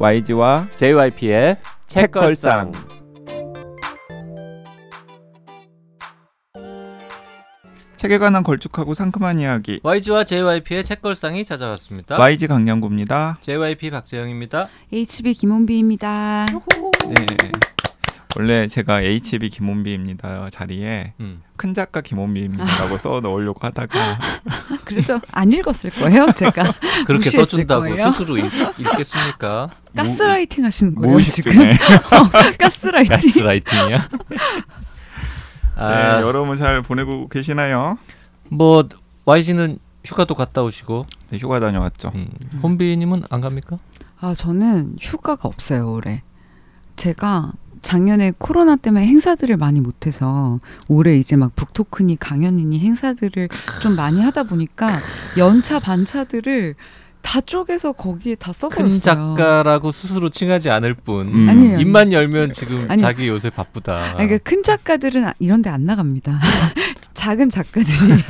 YG와 JYP의 책걸상. 책에 관한 걸쭉하고 상큼한 이야기 YG와 JYP의 책걸상이 찾아왔습니다. YG 강량구입니다. JYP 박재영입니다. HB 김원비입니다. 네. 원래 제가 HB 김원비입니다 자리에 음. 큰 작가 김원비입니다라고 써 넣으려고 하다가 그래서 안 읽었을 거예요, 제가. 그렇게 써준다고 거예요? 스스로 읽, 읽겠습니까? 가스라이팅 하시는 거예요, 무의식 지금? 중에 가스라이팅. 가스라이팅이야? 아, 네, 여러분 잘 보내고 계시나요? 뭐 YG는 휴가도 갔다 오시고 네, 휴가 다녀왔죠. 음, 혼비님은 안 갑니까? 아, 저는 휴가가 없어요, 올해. 제가 작년에 코로나 때문에 행사들을 많이 못해서 올해 이제 막 북토크니 강연이니 행사들을 좀 많이 하다 보니까 연차 반차들을 다 쪼개서 거기에 다 써버렸어요. 큰 작가라고 스스로 칭하지 않을 뿐 음. 아니에요. 입만 열면 지금 아니. 자기 요새 바쁘다. 아니, 그러니까 큰 작가들은 아- 이런 데 안 나갑니다. 작은 작가들이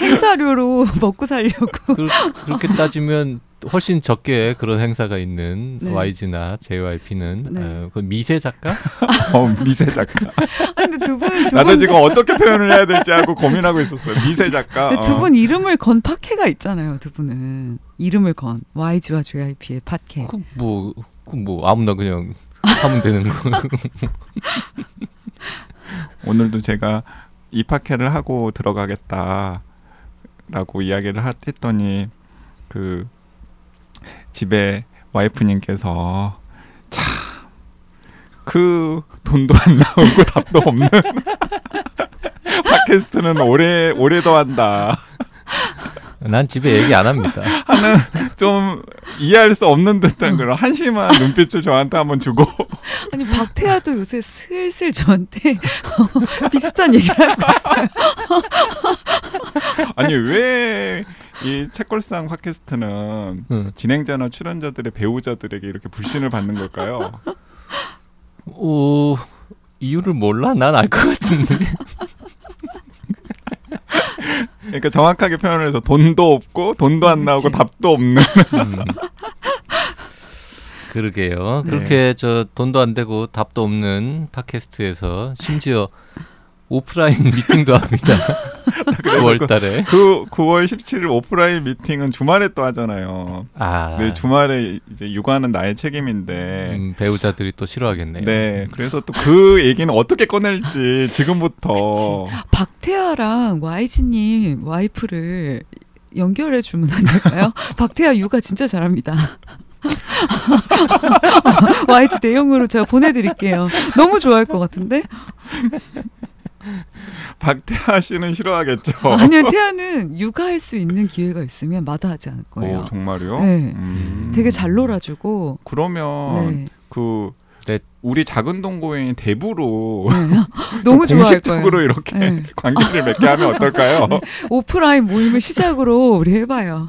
행사료로 먹고 살려고. 그, 그렇게 따지면 훨씬 적게 그런 행사가 있는 네. YG나 JYP는 네. 어, 그 미세 작가? 어, 미세 작가. 아니, 근데 두 분, 두 나도 분, 지금 어떻게 표현을 해야 될지 알고 고민하고 있었어요. 미세 작가. 어. 두분 이름을 건 팟캐가 있잖아요, 두 분은. 이름을 건. YG와 JYP의 팟캐. 그 뭐 그 뭐 아무나 그냥 하면 되는 거. 오늘도 제가 이 파케를 하고 들어가겠다라고 이야기를 하- 했더니 그 집에 와이프님께서 참 그 돈도 안 나오고 답도 없는 팟캐스트는 오래 오래 더 한다 난 집에 얘기 안 합니다. 하는 좀 이해할 수 없는 듯한 그런 한심한 눈빛을 저한테 한번 주고 아니, 박태아도 요새 슬슬 저한테 비슷한 얘기를 하고 있어요. 아니 왜 이 책걸상 팟캐스트는 응. 진행자나 출연자들의 배우자들에게 이렇게 불신을 받는 걸까요? 오 이유를 몰라? 난 알 것 같은데. 그러니까 정확하게 표현을 해서 돈도 없고 돈도 안 나오고 그치. 답도 없는 음. 그러게요. 네. 그렇게 저 돈도 안 되고 답도 없는 팟캐스트에서 심지어 오프라인 미팅도 합니다. 9월 달에. 그 9월 17일 오프라인 미팅은 주말에 또 하잖아요. 아, 네, 주말에 이제 육아는 나의 책임인데. 음, 배우자들이 또 싫어하겠네요. 네, 그래서 또 그 얘기는 어떻게 꺼낼지 지금부터 박태아랑 YG님 와이프를 연결해 주면 안 될까요? 박태아 육아 진짜 잘합니다. YG 내용으로 제가 보내드릴게요. 너무 좋아할 것 같은데? 박태하 씨는 싫어하겠죠. 아니요, 태아는 육아할 수 있는 기회가 있으면 마다하지 않을 거예요. 오, 정말요? 네. 음. 되게 잘 놀아주고. 그러면 네. 그 네. 우리 작은 동고인 대부로 네. 너무 좋아할 공식적으로 거예요. 이렇게 네. 관계를 맺게 하면 어떨까요? 오프라인 모임을 시작으로 우리 해봐요.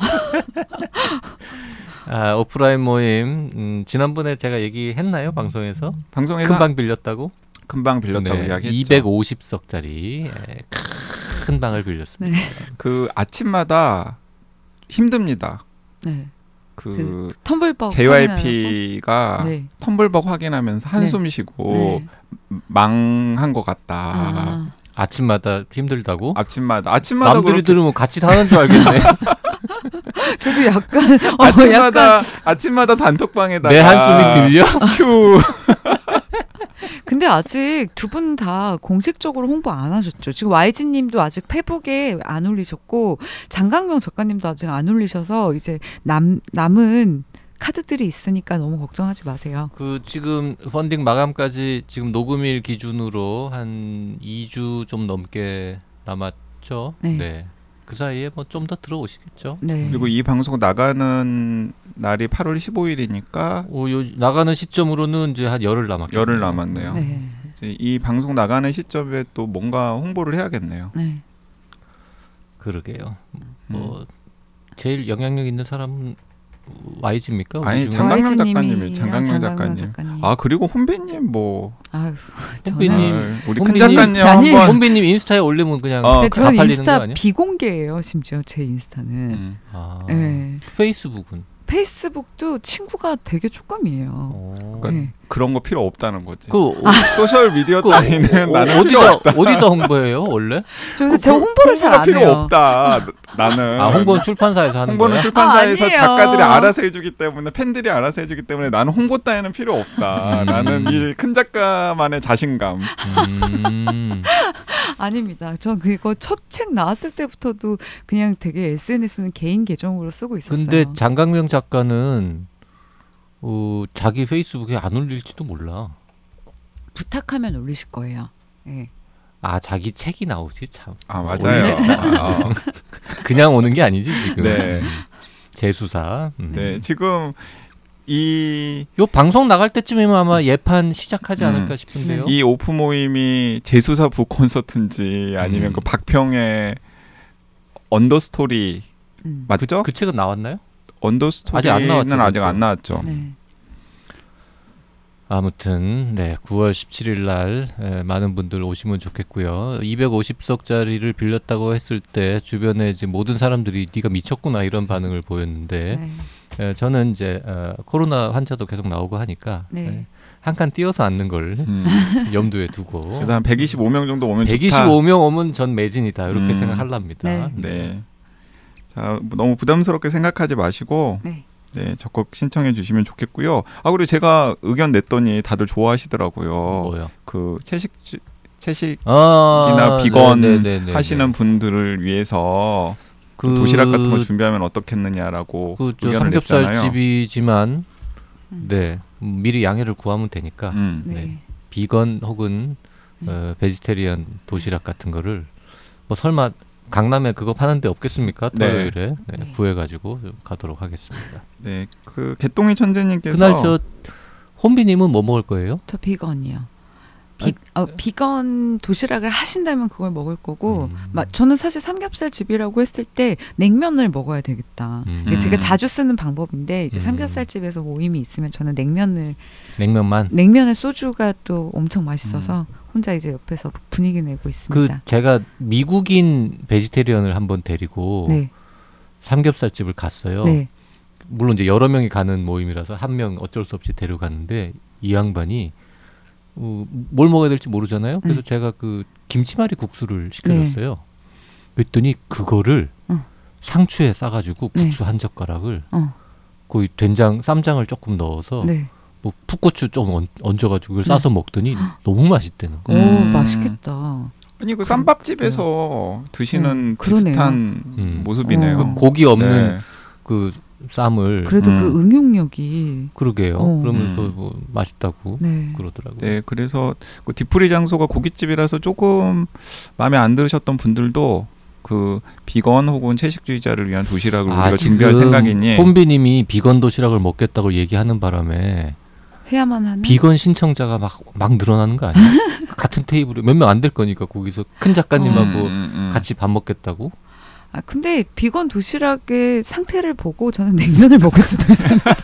아, 오프라인 모임 음, 지난번에 제가 얘기했나요 방송에서 방송에서 큰방 빌렸다고? 금방 빌렸다고 네, 이야기했죠. 250석짜리 큰 방을 빌렸습니다. 네. 그 아침마다 힘듭니다. 네. 그, 텀블벅. JYP가. 네. 텀블벅 확인하면서 한숨 쉬고 네. 망한 것 같다. 아. 아침마다 힘들다고? 아침마다 아침마다 남들이 그렇게 들으면 같이 사는 줄 알겠네. 저도 약간 어, 아침마다 약간 아침마다 단톡방에다가 내 한숨이 들려? 휴 근데 아직 두 분 다 공식적으로 홍보 안 하셨죠. 지금 YG님도 아직 페북에 안 올리셨고 장강명 작가님도 아직 안 올리셔서 이제 남 남은 카드들이 있으니까 너무 걱정하지 마세요. 그 지금 펀딩 마감까지 지금 녹음일 기준으로 한 2주 좀 넘게 남았죠. 네. 그 사이에 뭐 좀 더 들어오시겠죠. 네. 그리고 이 방송 나가는 날이 8월 15일이니까 어, 요, 나가는 시점으로는 이제 한 열흘 남았. 열흘 남았네요. 네. 이제 이 방송 나가는 시점에 또 뭔가 홍보를 해야겠네요. 네. 그러게요. 음. 뭐 제일 영향력 있는 사람은 YG입니까? 아니, 장강명 작가님이 장강명 장강명 작가님. 아 그리고 혼비님 뭐 아유, 혼비님. 저는 아, 우리 큰. 작가님 아니, 한번 혼비님 인스타에 올리면 그냥 어, 다 저는 팔리는 거 인스타 아니야? 비공개예요. 심지어 제 인스타는. 음. 아, 네. 페이스북은 페이스북도 친구가 되게 조금이에요. 어. 그러니까 네. 그런 거 필요 없다는 거지. 그 어, 소셜 미디어 그 따위는 어, 나는 필요 어디다 없다. 어디다 홍보해요 원래? 저 그래서 제가 홍보를 잘안 필요 해요. 없다. 나는 아 홍보는 출판사에서 하는 홍보는 거야? 출판사에서 아. 작가들이 알아서 해주기 때문에 팬들이 알아서 해주기 때문에 나는 홍보 따위는 필요 없다. 음. 나는 이 큰 작가만의 자신감. 음. 아닙니다. 전 그거 첫 책 나왔을 때부터도 그냥 되게 SNS는 개인 계정으로 쓰고 있었어요. 근데 장강명 작가는 어, 자기 페이스북에 안 올릴지도 몰라. 부탁하면 올리실 거예요. 예. 아 자기 책이 나오지 참. 아 맞아요. 어. 그냥 오는 게 아니지 지금. 네. 재수사. 음. 네 지금 이 요 방송 나갈 때쯤이면 아마 예판 시작하지 음. 않을까 싶은데요. 이 오프 모임이 재수사 북 콘서트인지 아니면 음. 그 박평의 언더스토리 음. 맞죠? 그 책은 나왔나요? 언더스토리는 아직 안 나왔죠, 아직. 안 나왔죠. 네. 아무튼 네 9월 17일 날 에, 많은 분들 오시면 좋겠고요. 250석짜리를 빌렸다고 했을 때 주변에 이제 모든 사람들이 네가 미쳤구나 이런 반응을 보였는데 네. 에, 저는 이제 어, 코로나 환자도 계속 나오고 하니까 네. 한칸 띄어서 앉는 걸 음. 염두에 두고 그래서 한 125명 정도 오면 좋다. 125명 오면 전 매진이다 이렇게 음. 생각할랍니다. 네. 네. 자 너무 부담스럽게 생각하지 마시고 네. 네 적극 신청해 주시면 좋겠고요. 아 그리고 제가 의견 냈더니 다들 좋아하시더라고요. 뭐요? 그 채식 채식 아, 비건 네네네네. 하시는 분들을 위해서 그 도시락 같은 걸 준비하면 어떻겠느냐라고 그저 의견을 삼겹살 냈잖아요. 집이지만 음. 네 음, 미리 양해를 구하면 되니까 음. 네. 네. 비건 혹은 음. 어, 베지테리안 도시락 같은 거를 뭐 설마 강남에 그거 파는 데 없겠습니까? 네. 토요일에 네, 네. 구해가지고 가도록 하겠습니다. 네, 그 개똥이 천재님께서 그날 저 혼비님은 뭐 먹을 거예요? 저 비건이요. 비, 어, 비건 도시락을 하신다면 그걸 먹을 거고, 음. 마, 저는 사실 삼겹살 집이라고 했을 때 냉면을 먹어야 되겠다. 음. 제가 음. 자주 쓰는 방법인데 이제 음. 삼겹살 집에서 모임이 있으면 저는 냉면을 냉면만. 냉면에 소주가 또 엄청 맛있어서 음. 혼자 이제 옆에서 분위기 내고 그 있습니다. 제가 미국인 베지테리언을 한번 데리고 네, 삼겹살 집을 갔어요. 네, 물론 이제 여러 명이 가는 모임이라서 한 명 어쩔 수 없이 데려갔는데 이 양반이 어, 뭘 먹어야 될지 모르잖아요. 그래서 네. 제가 그 김치말이 국수를 시켜줬어요. 그랬더니 그거를 어. 상추에 싸가지고 네. 국수 한 젓가락을 어, 거의 된장 쌈장을 조금 넣어서 네. 뭐 풋고추 좀 얹, 얹어가지고 그걸 네. 싸서 먹더니 너무 맛있다는 오, 거예요. 음. 맛있겠다. 아니 그 쌈밥집에서 드시는 음. 비슷한 음. 모습이네요. 어. 고기 없는 네. 그 쌈을 그래도 음. 그 응용력이 그러게요. 어. 그러면서 음. 뭐 맛있다고 네. 그러더라고요. 네, 그래서 그 디프리 장소가 고깃집이라서 조금 마음에 안 드셨던 분들도 그 비건 혹은 채식주의자를 위한 도시락을 우리가 준비할 생각이니 콤비님이 비건 도시락을 먹겠다고 얘기하는 바람에 해야만 하는. 비건 신청자가 막 막 늘어나는 거 아니야? 같은 테이블에 몇 명 안 될 거니까 거기서 큰 작가님하고 음, 음. 같이 밥 먹겠다고? 아 근데 비건 도시락의 상태를 보고 저는 냉면을 먹을 수도 있습니다.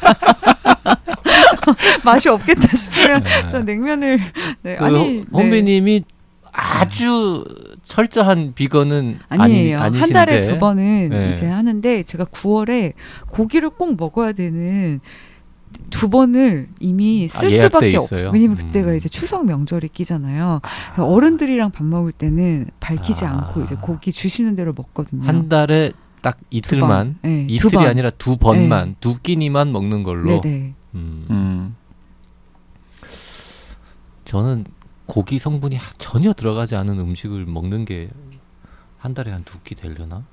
맛이 없겠다 싶으면 네. 전 냉면을 네, 그 아니 네. 홈비님이 아주 철저한 비건은 아니에요. 아니, 한 달에 두 번은 네. 이제 하는데 제가 9월에 고기를 꼭 먹어야 되는 두 번을 이미 쓸 아, 예약돼 수밖에 있어요? 없어요. 왜냐면 그때가 음. 이제 추석 명절이 끼잖아요. 그러니까 어른들이랑 밥 먹을 때는 밝히지 아. 않고 이제 고기 주시는 대로 먹거든요. 한 달에 딱두 이틀만 번. 네, 두 이틀이 번. 아니라 두 번만 두 끼니만 먹는 걸로. 네네. 음. 음. 저는 고기 성분이 하- 전혀 들어가지 않은 음식을 먹는 게 한 달에 한 두 끼 되려나?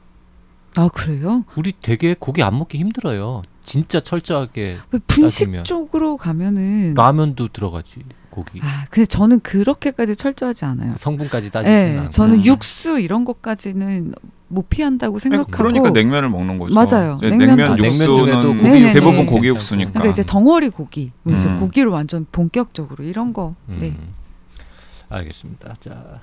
아 그래요? 우리 되게 고기 안 먹기 힘들어요. 진짜 철저하게 왜 분식 따지면. 쪽으로 가면은 라면도 들어가지 고기 아 근데 저는 그렇게까지 철저하지 않아요. 성분까지 따지진 네, 않고. 저는 음. 육수 이런 것까지는 못 피한다고 생각하고 그러니까 냉면을 먹는 거죠. 맞아요. 네, 아, 냉면 육수는 고기. 대부분. 고기 육수니까. 그러니까 이제 덩어리 고기, 뭐 이제 음. 고기를 완전 본격적으로 이런 거. 음. 네. 알겠습니다. 자,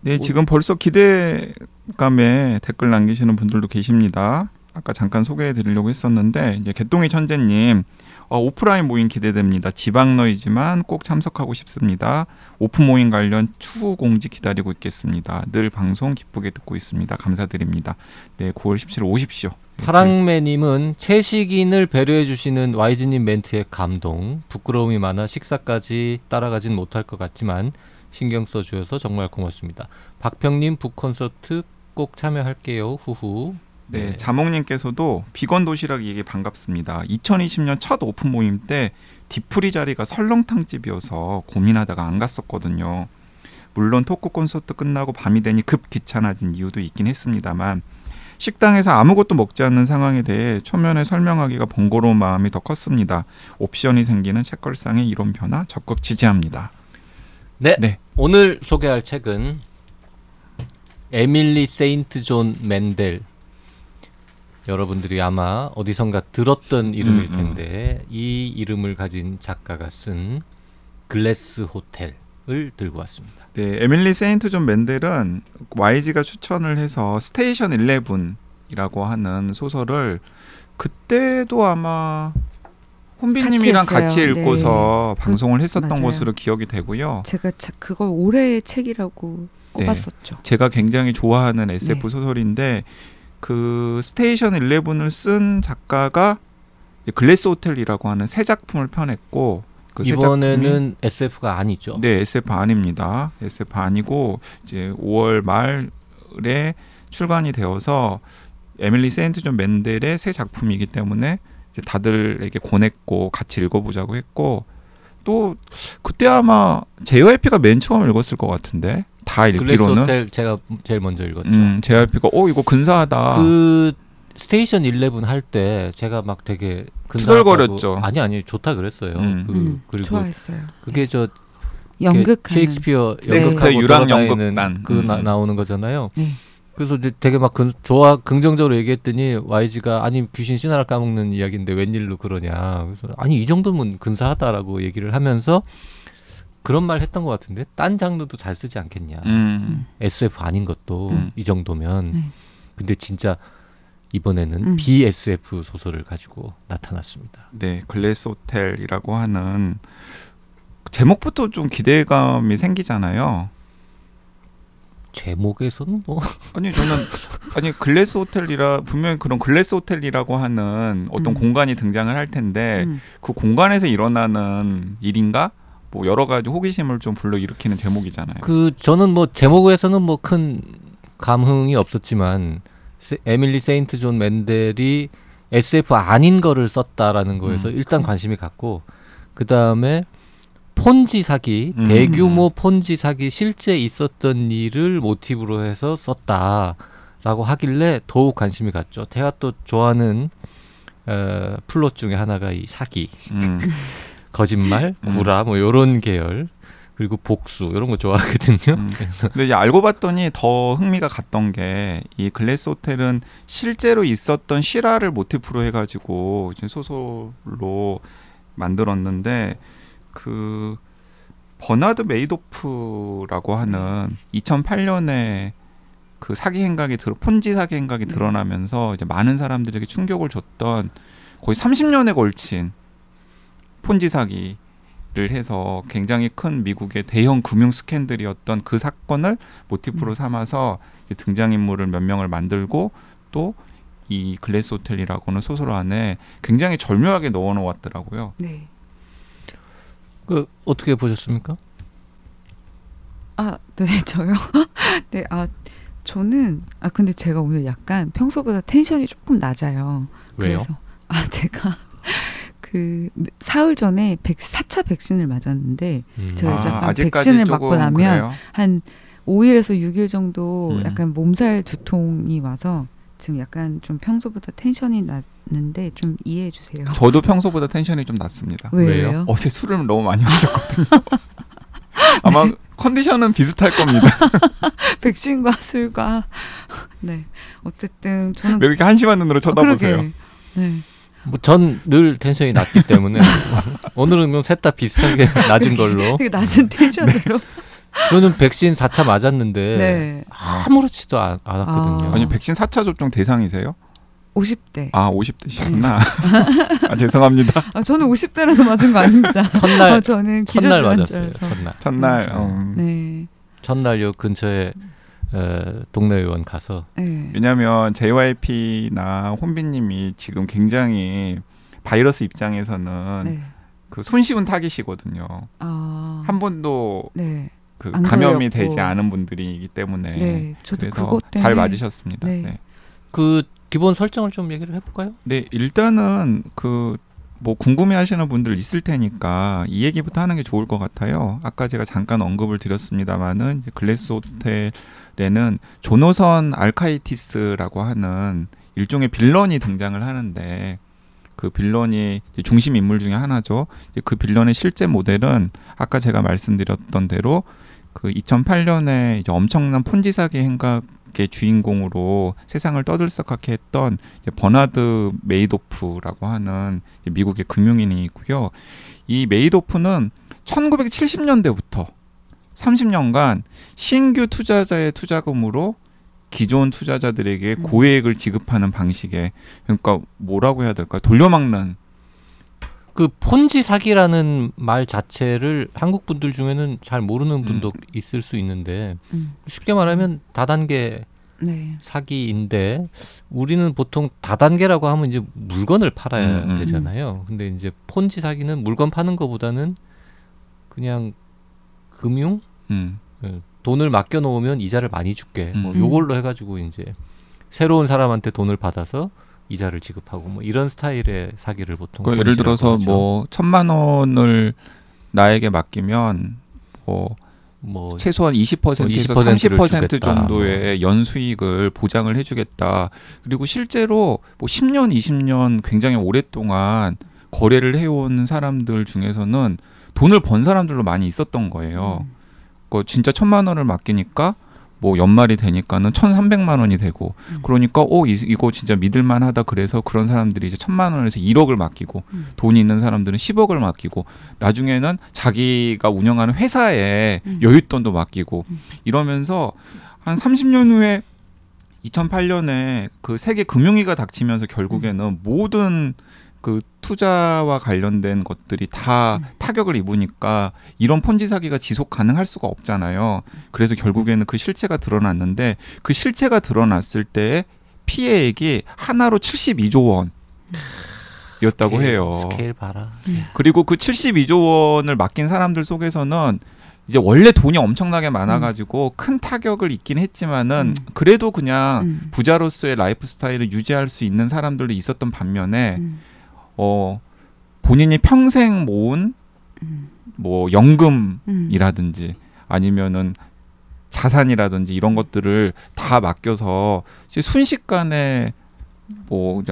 네, 지금 벌써 기대감에 댓글 남기시는 분들도 계십니다. 아까 잠깐 소개해 드리려고 했었는데 이제 개똥이 천재님 어, 오프라인 모임 기대됩니다. 지방너이지만 꼭 참석하고 싶습니다. 오픈 모임 관련 추후 공지 기다리고 있겠습니다. 늘 방송 기쁘게 듣고 있습니다. 감사드립니다. 네, 9월 17일 오십시오. 네, 파랑매님은 채식인을 배려해 주시는 YG님 멘트에 감동, 부끄러움이 많아 식사까지 따라가진 못할 것 같지만 신경 써주셔서 정말 고맙습니다. 박평님 북콘서트 꼭 참여할게요. 후후. 네, 네. 자몽님께서도 비건 도시락 얘기 반갑습니다. 2020년 첫 오프 모임 때 뒤풀이 자리가 설렁탕 집이어서 고민하다가 안 갔었거든요. 물론 토크 콘서트 끝나고 밤이 되니 급 귀찮아진 이유도 있긴 했습니다만 식당에서 아무것도 먹지 않는 상황에 대해 초면에 설명하기가 번거로운 마음이 더 컸습니다. 옵션이 생기는 책걸상의 이런 변화 적극 지지합니다. 네. 네. 오늘 소개할 책은 에밀리 세인트 존 맨델. 여러분들이 아마 어디선가 들었던 이름일 음, 음. 텐데 이 이름을 가진 작가가 쓴 글래스 호텔을 들고 왔습니다. 네, 에밀리 세인트 존 맨델은 YG가 추천을 해서 스테이션 11이라고 하는 소설을 그때도 아마 혼비님이랑 같이 같이. 읽고서 네. 방송을 했었던 맞아요. 것으로 기억이 되고요. 제가 자, 그걸 올해의 책이라고 네. 꼽았었죠. 제가 굉장히 좋아하는 SF 네. 소설인데 그 스테이션 11을 쓴 작가가 글래스 호텔이라고 하는 새 작품을 펴냈고 작품이 이번에는 SF가 아니죠. 네, SF 아닙니다. SF 아니고 이제 5월 말에 출간이 되어서 에밀리 세인트 존 맨델의 새 작품이기 때문에 다들에게 권했고 같이 읽어보자고 했고 또 그때 아마 JYP가 맨 처음 읽었을 것 같은데 다 읽기로는 제가 제일 먼저 읽었죠. 음, JYP가 어 이거 근사하다. 그 스테이션 11 할 때 제가 막 되게 투덜거렸죠. 아니 아니 좋다 그랬어요. 음. 그, 음, 그리고 좋아했어요. 그게 저 연극하는 셰익스피어 연극하고 유랑 연극단. 그 나, 음. 나오는 거잖아요. 네. 그래서 이제 되게 막 근, 좋아 긍정적으로 얘기했더니 YG가 아니 귀신 신하를 까먹는 이야기인데 웬일로 그러냐. 그래서 아니 이 정도면 근사하다라고 얘기를 하면서 그런 말 했던 것 같은데 딴 장르도 잘 쓰지 않겠냐. 음. SF 아닌 것도 음. 이 정도면 네. 근데 진짜 이번에는 음. BSF 소설을 가지고 나타났습니다. 네, 글래스 호텔이라고 하는 제목부터 좀 기대감이 생기잖아요. 제목에서는 뭐 아니 저는 아니 글래스 호텔이라 분명히 그런 글래스 호텔이라고 하는 어떤 음. 공간이 등장을 할 텐데 음. 그 공간에서 일어나는 일인가 뭐 여러 가지 호기심을 좀 불러 일으키는 제목이잖아요. 그 저는 뭐 제목에서는 뭐 큰 감흥이 없었지만 세- 에밀리 세인트 존 맨델이 SF 아닌 거를 썼다라는 거에서 음. 일단 관심이 갔고 그 다음에 폰지 사기 음. 대규모 폰지 사기 실제 있었던 일을 모티브로 해서 썼다라고 하길래 더욱 관심이 갔죠. 제가 또 좋아하는 어, 플롯 중에 하나가 이 사기, 음, 거짓말, 음. 구라 뭐 요런 계열 그리고 복수 이런 거 좋아하거든요. 음. 그래서 근데 알고 봤더니 더 흥미가 갔던 게 이 글래스 호텔은 실제로 있었던 실화를 모티프로 해가지고 소설로 만들었는데 그 버나드 메이도프라고 하는 2008년에 그 사기 행각이 들 폰지 사기 행각이 네. 드러나면서 이제 많은 사람들에게 충격을 줬던 거의 30년에 걸친 폰지 사기를 해서 굉장히 큰 미국의 대형 금융 스캔들이었던 그 사건을 모티프로 음. 삼아서 이제 등장 인물을 몇 명을 만들고 또 이 글래스 호텔이라고는 소설 안에 굉장히 절묘하게 넣어 놓았더라고요. 네. 그 어떻게 보셨습니까? 아, 네, 저요. 네, 아, 저는 아 근데 제가 오늘 약간 평소보다 텐션이 조금 낮아요. 왜요? 그래서 아 제가 그 사흘 전에 백 4차 백신을 맞았는데 음. 제가 아, 이제 약간 아직까지 백신을 맞고 나면 그래요? 한 5일에서 6일 정도 음. 약간 몸살 두통이 와서 지금 약간 좀 평소보다 텐션이 낮 는데 좀 이해해 주세요. 저도 평소보다 텐션이 좀 낮습니다. 왜요? 왜요? 어제 술을 너무 많이 마셨거든요. 아마 컨디션은 비슷할 겁니다. 백신과 술과 네 어쨌든 저는 왜 이렇게 한심한 눈으로 쳐다보세요? 아, 그러게. 네. 뭐 전 늘 텐션이 낮기 때문에 오늘은 그럼 셋 다 비슷하게 낮은 걸로. 되게 낮은 텐션으로 저는 백신 4차 맞았는데 네. 아무렇지도 않, 않았거든요. 아. 아니 백신 4차 접종 대상이세요? 50대. 아 50대시구나. 아 죄송합니다. 아, 저는 50대라서 맞은 거 아닙니다. 첫날 아, 저는 첫날 맞았어요. 첫날. 첫날 음. 네. 첫날 요 근처에 에, 동네 의원 가서 네. 왜냐하면 JYP나 혼비님이 지금 굉장히 바이러스 입장에서는 네. 그 손쉬운 타깃이거든요. 아. 한 번도 네. 그안 감염이 걸렸고. 되지 않은 분들이기 때문에 네. 저도 그래서 그것 때문에 잘 맞으셨습니다. 네. 네. 그 기본 설정을 좀 얘기를 해볼까요? 네, 일단은 그 뭐 궁금해하시는 분들 있을 테니까 이 얘기부터 하는 게 좋을 것 같아요. 아까 제가 잠깐 언급을 드렸습니다만은 글래스 호텔에는 조노선 알카이티스라고 하는 일종의 빌런이 등장을 하는데 그 빌런이 중심 인물 중에 하나죠. 그 빌런의 실제 모델은 아까 제가 말씀드렸던 대로 그 2008년에 이제 엄청난 폰지 사기 행각 의 주인공으로 세상을 떠들썩하게 했던 버나드 메이도프라고 하는 미국의 금융인이 있고요. 이 메이도프는 1970년대부터 30년간 신규 투자자의 투자금으로 기존 투자자들에게 음. 고액을 지급하는 방식의 그러니까 뭐라고 해야 될까 돌려막는 그 폰지 사기라는 말 자체를 한국 분들 중에는 잘 모르는 분도 있을 수 있는데 음. 쉽게 말하면 다단계 네. 사기인데 우리는 보통 다단계라고 하면 이제 물건을 팔아야 음, 음. 되잖아요. 근데 이제 폰지 사기는 물건 파는 것보다는 그냥 금융 음. 예, 돈을 맡겨 놓으면 이자를 많이 줄게. 뭐 음. 요걸로 해가지고 이제 새로운 사람한테 돈을 받아서 이자를 지급하고 뭐 이런 스타일의 사기를 보통 그 예를 들어서 하죠. 뭐 천만 원을 나에게 맡기면 뭐 뭐 최소한 20%에서 20%를30% 주겠다. 정도의 연수익을 보장을 해주겠다. 그리고 실제로 뭐 10년, 20년 굉장히 오랫동안 거래를 해온 사람들 중에서는 돈을 번 사람들도 많이 있었던 거예요. 음. 그 진짜 천만 원을 맡기니까 뭐 연말이 되니까는 천삼백만 원이 되고 음. 그러니까 어 이, 이거 진짜 믿을 만하다 그래서 그런 사람들이 이제 천만 원에서 1억을 맡기고 음. 돈이 있는 사람들은 10억을 맡기고 나중에는 자기가 운영하는 회사에 음. 여윳돈도 맡기고 음. 이러면서 한 30년 후에 2008년에 그 세계 금융위가 닥치면서 결국에는 모든 그 투자와 관련된 것들이 다 음. 타격을 입으니까 이런 폰지 사기가 지속 가능할 수가 없잖아요. 그래서 결국에는 그 실체가 드러났는데 그 실체가 드러났을 때 피해액이 한화로 72조 원이었다고 스케일, 해요. 스케일 봐라. 그리고 그 72조 원을 맡긴 사람들 속에서는 이제 원래 돈이 엄청나게 많아가지고 큰 타격을 입긴 했지만은 음. 그래도 그냥 음. 부자로서의 라이프 스타일을 유지할 수 있는 사람들도 있었던 반면에 음. 어 본인이 평생 모은 음. 뭐 음. 연금이라든지 아니면은 자산이라든지 이런 것들을 다 맡겨서 순식간에 뭐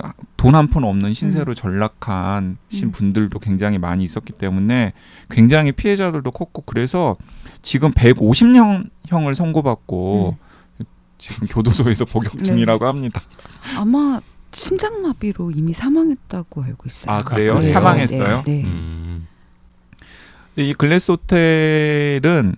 돈 한 푼 없는 신세로 전락한 신 음. 분들도 굉장히 많이 있었기 때문에 굉장히 피해자들도 컸고 그래서 지금 150형을 선고받고 지금 교도소에서 복역 네. 중이라고 합니다. 아마 심장마비로 이미 사망했다고 알고 있어요. 아 그래요? 아, 그래요? 사망했어요? 네. 네. 음. 근데 이 글래스 호텔은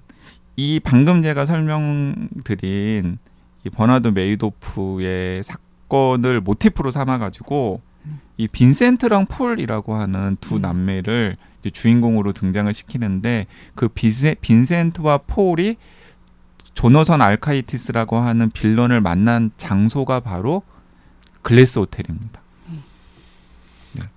이 방금 제가 설명드린 이 버나드 메이도프의 사건을 모티프로 삼아가지고 음. 이 빈센트랑 폴이라고 하는 두 음. 남매를 이제 주인공으로 등장을 시키는데 그 빈세, 빈센트와 폴이 조너선 알카이티스라고 하는 빌런을 만난 장소가 바로 글래스 호텔입니다.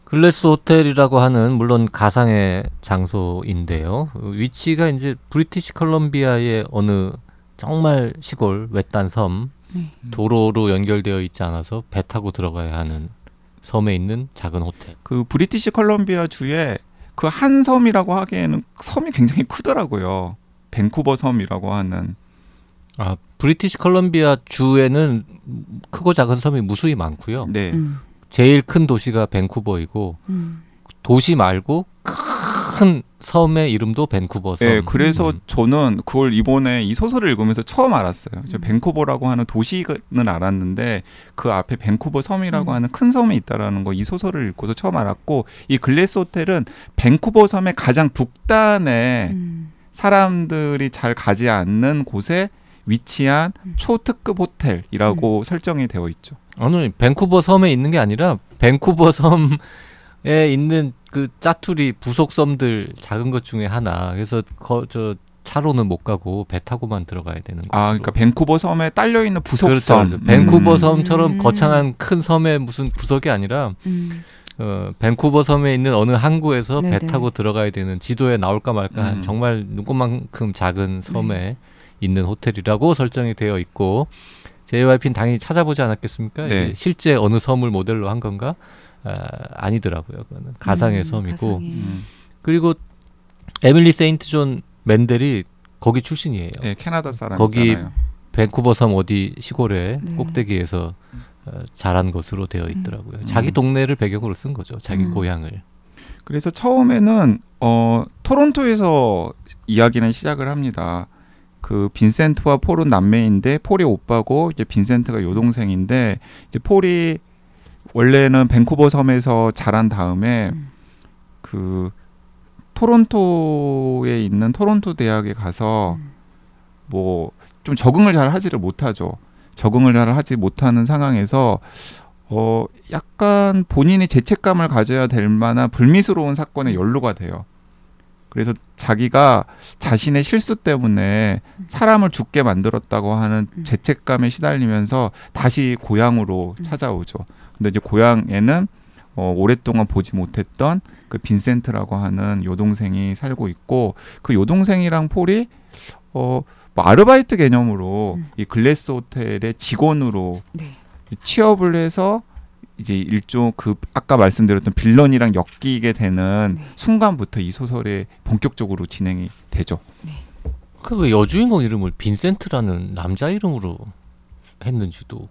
글래스 호텔이라고 하는 물론 가상의 장소인데요. 위치가 이제 브리티시 컬럼비아의 어느 정말 시골 외딴 섬 네. 도로로 연결되어 있지 않아서 배 타고 들어가야 하는 섬에 있는 작은 호텔. 그 브리티시 컬럼비아 주에 그 한 섬이라고 하기에는 섬이 굉장히 크더라고요. 밴쿠버 섬이라고 하는 아 브리티시 컬럼비아 주에는 크고 작은 섬이 무수히 많고요. 네. 음. 제일 큰 도시가 밴쿠버이고 음. 도시 말고 큰 섬의 이름도 밴쿠버 섬. 네, 그래서 음. 저는 그걸 이번에 이 소설을 읽으면서 처음 알았어요. 저 음. 밴쿠버라고 하는 도시는 알았는데 그 앞에 밴쿠버 섬이라고 음. 하는 큰 섬이 있다라는 거 이 소설을 읽고서 처음 알았고 이 글래스 호텔은 밴쿠버 섬의 가장 북단에 음. 사람들이 잘 가지 않는 곳에 위치한 음. 초특급 호텔이라고 설정이 되어 있죠. 아니 밴쿠버 섬에 있는 게 아니라 밴쿠버 섬에 있는 그 짜투리 부속 섬들 작은 것 중에 하나. 그래서 거, 저 차로는 못 가고 배 타고만 들어가야 되는 거. 아, 그러니까 밴쿠버 섬에 딸려 있는 그렇죠, 부속섬. 그렇죠. 밴쿠버 음. 섬처럼 음. 거창한 큰 섬의 무슨 구석이 아니라 음. 어, 밴쿠버 섬에 있는 어느 항구에서 배 네네. 타고 들어가야 되는 지도에 나올까 말까 한 음. 정말 눈곱만큼 작은 섬에 네. 있는 호텔이라고 설정이 되어 있고 JYP는 당연히 찾아보지 않았겠습니까? 네. 실제 어느 섬을 모델로 한 건가? 아, 아니더라고요. 그거는 가상의 음, 섬이고 가상의. 음. 그리고 에밀리 세인트 존 맨델이 거기 출신이에요. 예, 캐나다 사람이잖아요. 거기 밴쿠버 섬 어디 시골에 네. 꼭대기에서 어, 자란 것으로 되어 있더라고요. 음. 자기 동네를 배경으로 쓴 거죠. 자기 음. 고향을. 그래서 처음에는 어 토론토에서 이야기는 시작을 합니다. 그 빈센트와 폴은 남매인데 폴이 오빠고 이제 빈센트가 여동생인데 이제 폴이 원래는 밴쿠버 섬에서 자란 다음에 음. 그 토론토에 있는 토론토 대학에 가서 음. 뭐좀 적응을 잘 하지를 못하죠. 적응을 잘 하지 못하는 상황에서 어 약간 본인이 죄책감을 가져야 될 만한 불미스러운 사건에 연루가 돼요. 그래서 자기가 자신의 실수 때문에 사람을 죽게 만들었다고 하는 음. 죄책감에 시달리면서 다시 고향으로 음. 찾아오죠. 근데 이제 고향에는 어, 오랫동안 보지 못했던 그 빈센트라고 하는 여동생이 살고 있고 그 여동생이랑 폴이 어, 뭐 아르바이트 개념으로 음. 이 글래스 호텔의 직원으로 네. 취업을 해서 이제 일종 그 아까 말씀드렸던 빌런이랑 엮이게 되는 네. 순간부터 이 소설이 본격적으로 진행이 되죠. 그왜 여주인공 이름을 빈센트라는 남자 이름으로 했는지도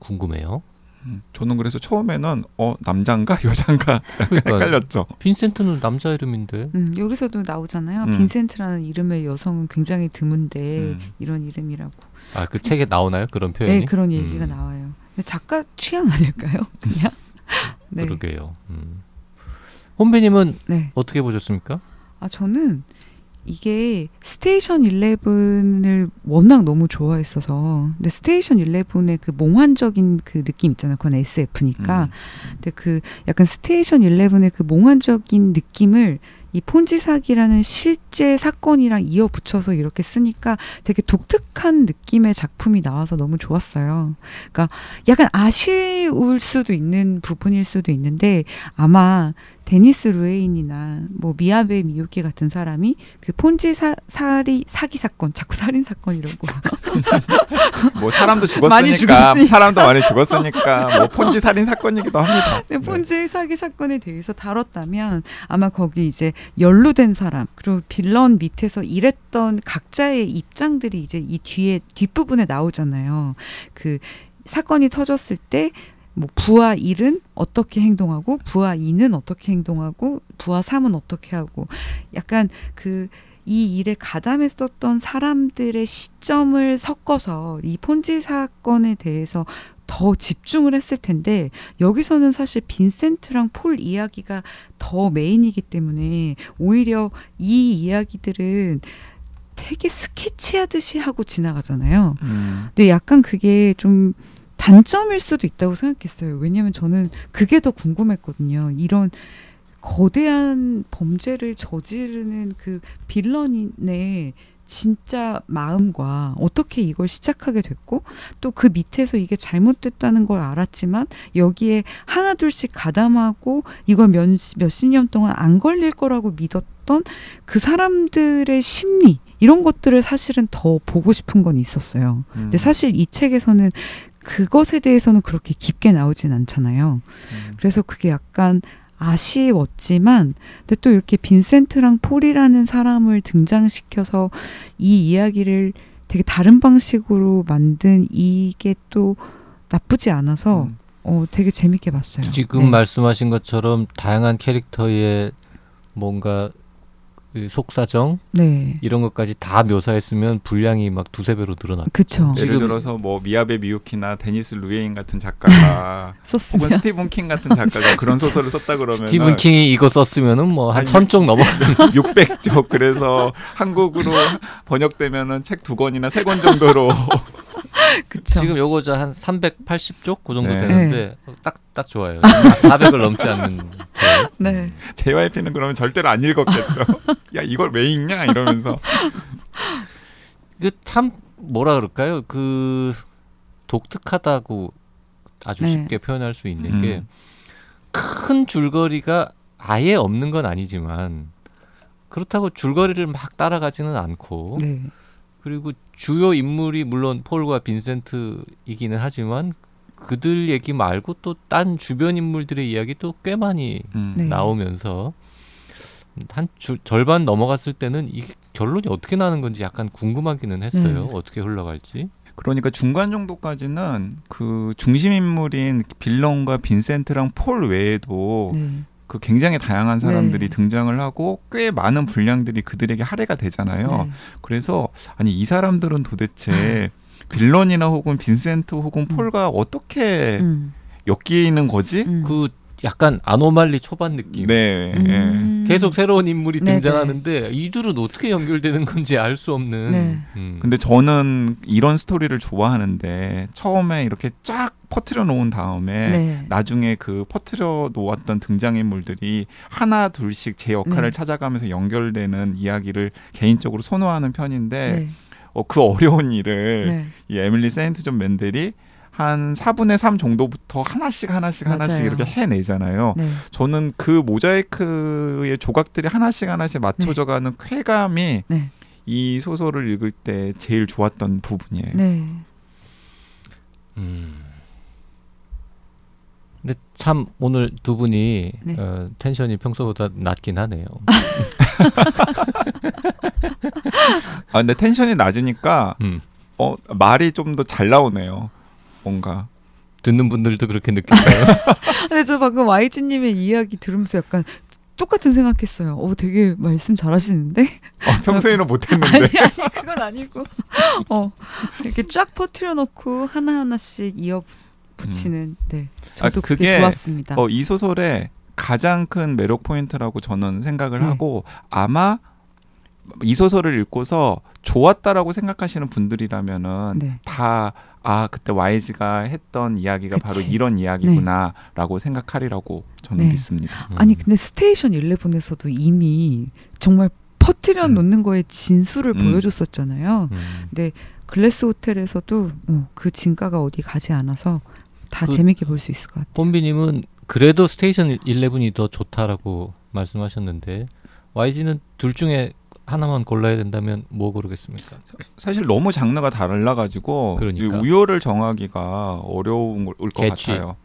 궁금해요. 음, 저는 그래서 처음에는 어 남자인가 여자인가 그러니까 헷갈렸죠. 빈센트는 남자 이름인데 음, 여기서도 나오잖아요. 음. 빈센트라는 이름의 여성은 굉장히 드문데 음. 이런 이름이라고. 아 그 책에 나오나요 그런 표현이? 네, 그런 얘기가 음. 나와요. 근데 작가 취향 아닐까요? 그냥. 네. 그러게요. 음. 혼비님은 네. 어떻게 보셨습니까? 아 저는 이게 스테이션 11을 워낙 너무 좋아했어서 근데 스테이션 11의 그 몽환적인 그 느낌 있잖아요. 그건 SF니까. 음. 근데 그 약간 스테이션 11의 그 몽환적인 느낌을 이 폰지 사기라는 실제 사건이랑 이어 붙여서 이렇게 쓰니까 되게 독특한 느낌의 작품이 나와서 너무 좋았어요. 그러니까 약간 아쉬울 수도 있는 부분일 수도 있는데 아마 데니스 루헤인이나 뭐 미야베 미유키 같은 사람이 그 폰지 사, 사리 사기 사건 자꾸 살인 사건 이러고 뭐 사람도 많이 죽었으니까 죽었으니까. 사람도 많이 죽었으니까 뭐 폰지 살인 사건이기도 합니다. 네, 폰지 사기 사건에 대해서 다뤘다면 아마 거기 이제 연루된 사람 그리고 빌런 밑에서 일했던 각자의 입장들이 이제 이 뒤에 뒷부분에 나오잖아요. 그 사건이 터졌을 때 뭐 부하 1은 어떻게 행동하고 부하 2는 어떻게 행동하고 부하 3은 어떻게 하고 약간 그 이 일에 가담했었던 사람들의 시점을 섞어서 이 폰지 사건에 대해서 더 집중을 했을 텐데 여기서는 사실 빈센트랑 폴 이야기가 더 메인이기 때문에 오히려 이 이야기들은 되게 스케치하듯이 하고 지나가잖아요. 음. 근데 약간 그게 좀 단점일 수도 있다고 생각했어요. 왜냐면 저는 그게 더 궁금했거든요. 이런 거대한 범죄를 저지르는 그 빌런의 진짜 마음과 어떻게 이걸 시작하게 됐고 또 그 밑에서 이게 잘못됐다는 걸 알았지만 여기에 하나둘씩 가담하고 이걸 몇, 몇십 년 동안 안 걸릴 거라고 믿었던 그 사람들의 심리 이런 것들을 사실은 더 보고 싶은 건 있었어요. 음. 근데 사실 이 책에서는 그것에 대해서는 그렇게 깊게 나오진 않잖아요. 음. 그래서 그게 약간 아쉬웠지만 근데 또 이렇게 빈센트랑 폴이라는 사람을 등장시켜서 이 이야기를 되게 다른 방식으로 만든 이게 또 나쁘지 않아서 음. 어 되게 재밌게 봤어요. 지금 네. 말씀하신 것처럼 다양한 캐릭터의 뭔가 그 속사정 네. 이런 것까지 다 묘사했으면 분량이 막 두세 배로 늘어났. 그쵸. 예를 들어서 뭐 미야베 미유키나 데니스 루헤인 같은 작가가 썼으면 혹은 스티븐 킹 같은 작가가 그런 소설을 썼다 그러면 스티븐 킹이 이거 썼으면은 뭐 한 천 쪽 넘어. 600쪽 그래서 한국으로 번역되면은 책 두 권이나 세 권 정도로 그쵸. 지금 요거 저한 380쪽 그 정도 네. 되는데 딱딱 좋아요. 400을 넘지 않는. 저. 네. JYP는 그러면 절대로 안 읽었겠죠. 야 이걸 왜 읽냐 이러면서. 그참 뭐라 그럴까요? 그 독특하다고 아주 네. 쉽게 표현할 수 있는 음. 게큰 줄거리가 아예 없는 건 아니지만 그렇다고 줄거리를 막 따라가지는 않고 네. 그리고 주요 인물이 물론 폴과 빈센트이기는 하지만 그들 얘기 말고 또 딴 주변 인물들의 이야기 또꽤 많이 음. 네. 나오면서 한 주, 절반 넘어갔을 때는 이게 결론이 어떻게 나는 건지 약간 궁금하기는 했어요. 네. 어떻게 흘러갈지. 그러니까 중간 정도까지는 그 중심 인물인 빌런과 빈센트랑 폴 외에도 네. 그 굉장히 다양한 사람들이 네. 등장을 하고 꽤 많은 분량들이 그들에게 할애가 되잖아요. 네. 그래서 아니 이 사람들은 도대체 빌런이나 혹은 빈센트 혹은 음. 폴과 어떻게 음. 엮이는 거지? 음. 그 약간 아노말리 초반 느낌. 네. 예. 음. 계속 새로운 인물이 네네. 등장하는데 이들은 어떻게 연결되는 건지 알 수 없는. 네. 음. 근데 저는 이런 스토리를 좋아하는데 처음에 이렇게 쫙 퍼트려 놓은 다음에 네. 나중에 그 퍼트려 놓았던 등장인물들이 하나 둘씩 제 역할을 네. 찾아가면서 연결되는 이야기를 개인적으로 선호하는 편인데 네. 어, 그 어려운 일을 네. 이 에밀리 세인트 존 맨델이 한 4분의 3 정도부터 하나씩 하나씩 하나씩 맞아요. 이렇게 해내잖아요. 네. 저는 그 모자이크의 조각들이 하나씩 하나씩 맞춰져 가는 쾌감이 네. 이 소설을 읽을 때 제일 좋았던 부분이에요. 네. 음. 근데 참 오늘 두 분이 네. 어, 텐션이 평소보다 낮긴 하네요. 아 근데 텐션이 낮으니까 음. 어 말이 좀 더 잘 나오네요. 뭔가 듣는 분들도 그렇게 느낄까요? 근데 저 방금 YG님의 이야기 들으면서 약간 똑같은 생각했어요. 어, 되게 말씀 잘하시는데? 어, 평소에는 못했는데 아니 아니 그건 아니고 어 이렇게 쫙 퍼트려 놓고 하나 하나씩 이어 붙이는 네 저도 아, 그게 그게, 좋았습니다. 어, 이 소설의 가장 큰 매력 포인트라고 저는 생각을 네. 하고 아마 이 소설을 읽고서 좋았다라고 생각하시는 분들이라면은 네. 다아 그때 YG가 했던 이야기가 그치. 바로 이런 이야기구나라고 생각하리라고 저는 네. 믿습니다. 아니 음. 근데 스테이션 11에서도 이미 정말 퍼트려 음. 놓는 거에 진수를 음. 보여줬었잖아요. 음. 글래스 호텔에서도 어, 그 진가가 어디 가지 않아서 다 그- 재밌게 볼 수 있을 것 같아요. 홈비님은 그래도 스테이션 11이 더 좋다라고 말씀하셨는데 YG는 둘 중에 하나만 골라야 된다면 뭐 고르겠습니까? 사실 너무 장르가 달라가지고 그러니까. 이 우열을 정하기가 어려운 것 개취. 같아요.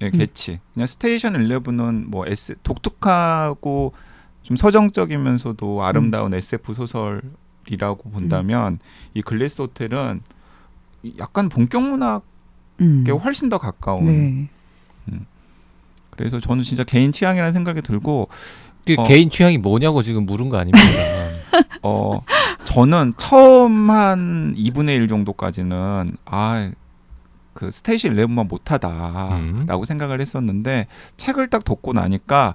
예, 음. 개취. 그냥 스테이션 11은 뭐 S 독특하고 좀 서정적이면서도 아름다운 SF 소설이라고 본다면 이 글래스 호텔은 이 약간 본격 문학에 음. 훨씬 더 가까운. 네. 그래서 저는 진짜 개인 취향이라는 생각이 들고 그 어. 개인 취향이 뭐냐고 지금 물은 거 아닙니까? 어 저는 처음 한 2분의 1 정도까지는 아 그 스테이션 11만 못하다라고 음. 생각을 했었는데 책을 딱 덮고 나니까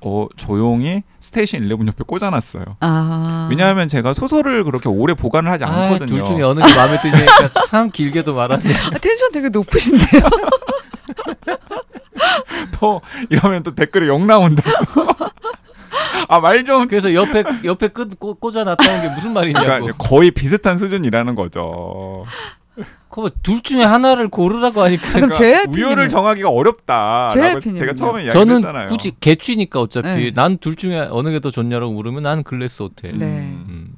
어 조용히 스테이션 11 옆에 꽂아놨어요. 아 왜냐하면 제가 소설을 그렇게 오래 보관을 하지 아, 않거든요. 둘 중에 어느 게 마음에 드니까 참 길게도 말하네. 아, 텐션 되게 높으신데요. 또 이러면 또 댓글에 욕 나온다. 아말 좀. 그래서 옆에 옆에 꽂, 꽂- 꽂아 놨다는 게 무슨 말이냐고. 그러니까 거의 비슷한 수준이라는 거죠. 그거 둘 중에 하나를 고르라고 하니까 그럼 그러니까 제 우열을 정하기가 JYP 제가? 처음에 저는 이야기했잖아요. 굳이 개취니까 어차피 네. 난둘 중에 어느 게 더 좋냐라고 물으면 난 글래스 호텔. 네. 음.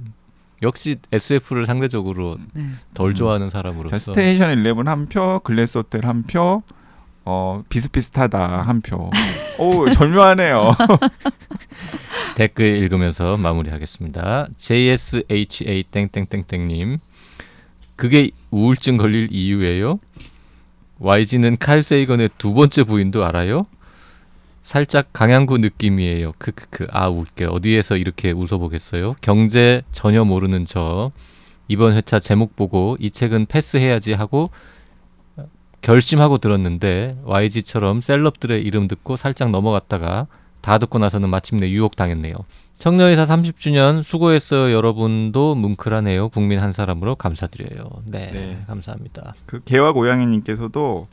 역시 SF를 상대적으로 네. 덜 음. 좋아하는 자, 사람으로서 스테이션 11 한 표, 글래스 호텔 한 표, 어 비슷비슷하다 한 표. 오 절묘하네요. 댓글 읽으면서 마무리하겠습니다. JSHA 땡땡땡땡님 그게 우울증 걸릴 이유예요? YG는 칼 세이건의 두 번째 부인도 알아요? 살짝 강양구 느낌이에요. 크크크 아 웃겨 어디에서 이렇게 웃어보겠어요? 경제 전혀 모르는 저 이번 회차 제목 보고 이 책은 패스해야지 하고 결심하고 들었는데 YG처럼 셀럽들의 이름 듣고 살짝 넘어갔다가 다 듣고 나서는 마침내 유혹 당했네요. 청년의사 30주년 수고했어요 여러분도 뭉클하네요 국민 한 사람으로 감사드려요 네, 네. 감사합니다 그 개와 고양이님께서도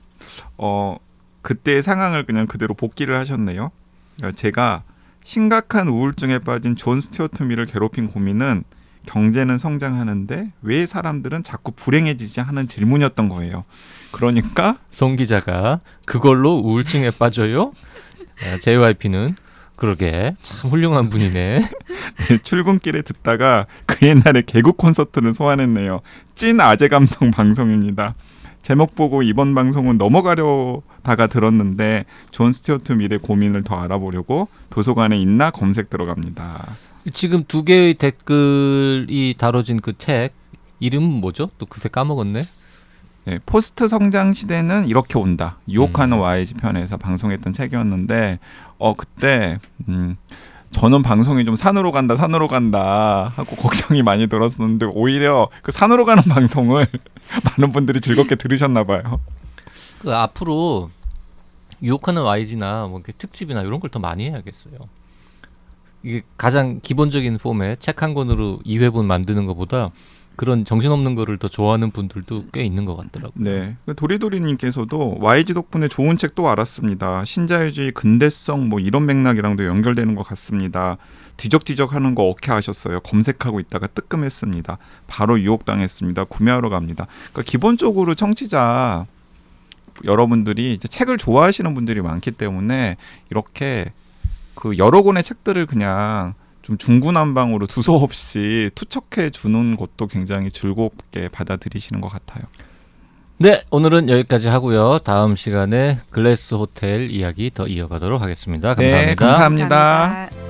어 그때의 상황을 그냥 그대로 복기를 하셨네요. 그러니까 제가 심각한 우울증에 빠진 존 스튜어트 밀을 괴롭힌 고민은 경제는 성장하는데 왜 사람들은 자꾸 불행해지지 하는 질문이었던 거예요. 그러니까 송 기자가 그걸로 우울증에 빠져요 아, JYP는 그러게 참 훌륭한 분이네 출근길에 듣다가 그 옛날에 개그 콘서트를 소환했네요. 찐 아재 감성 방송입니다. 제목 보고 이번 방송은 넘어가려다가 들었는데 존 스튜어트 밀의 고민을 더 알아보려고 도서관에 있나 검색 들어갑니다. 지금 두 개의 댓글이 다뤄진 그 책 이름은 뭐죠? 또 그새 까먹었네 네, 포스트 성장 시대는 이렇게 온다. 유혹하는 음. YG 편에서 방송했던 책이었는데 어 그때 음 저는 방송이 좀 산으로 간다 산으로 간다 하고 걱정이 많이 들었었는데 오히려 그 산으로 가는 방송을 많은 분들이 즐겁게 들으셨나 봐요. 그 앞으로 유혹하는 YG나 뭐 이렇게 특집이나 이런 걸 더 많이 해야겠어요. 이게 가장 기본적인 폼의 책한 권으로 2회분 만드는 것보다 그런 정신없는 거를 더 좋아하는 분들도 꽤 있는 것 같더라고요. 네. 그 도리도리님께서도 YG 덕분에 좋은 책또 알았습니다. 신자유주의 근대성 뭐 이런 맥락이랑도 연결되는 것 같습니다. 뒤적뒤적 하는 거 어떻게 하셨어요? 검색하고 있다가 뜨끔했습니다. 바로 유혹당했습니다. 구매하러 갑니다. 그러니까 기본적으로 청취자 여러분들이 책을 좋아하시는 분들이 많기 때문에 이렇게 그 여러 권의 책들을 그냥 좀 중구난방으로 두서 없이 투척해 주는 것도 굉장히 즐겁게 받아들이시는 것 같아요. 네, 오늘은 여기까지 하고요. 다음 시간에 글래스 호텔 이야기 더 이어가도록 하겠습니다. 감사합니다. 네, 감사합니다. 감사합니다.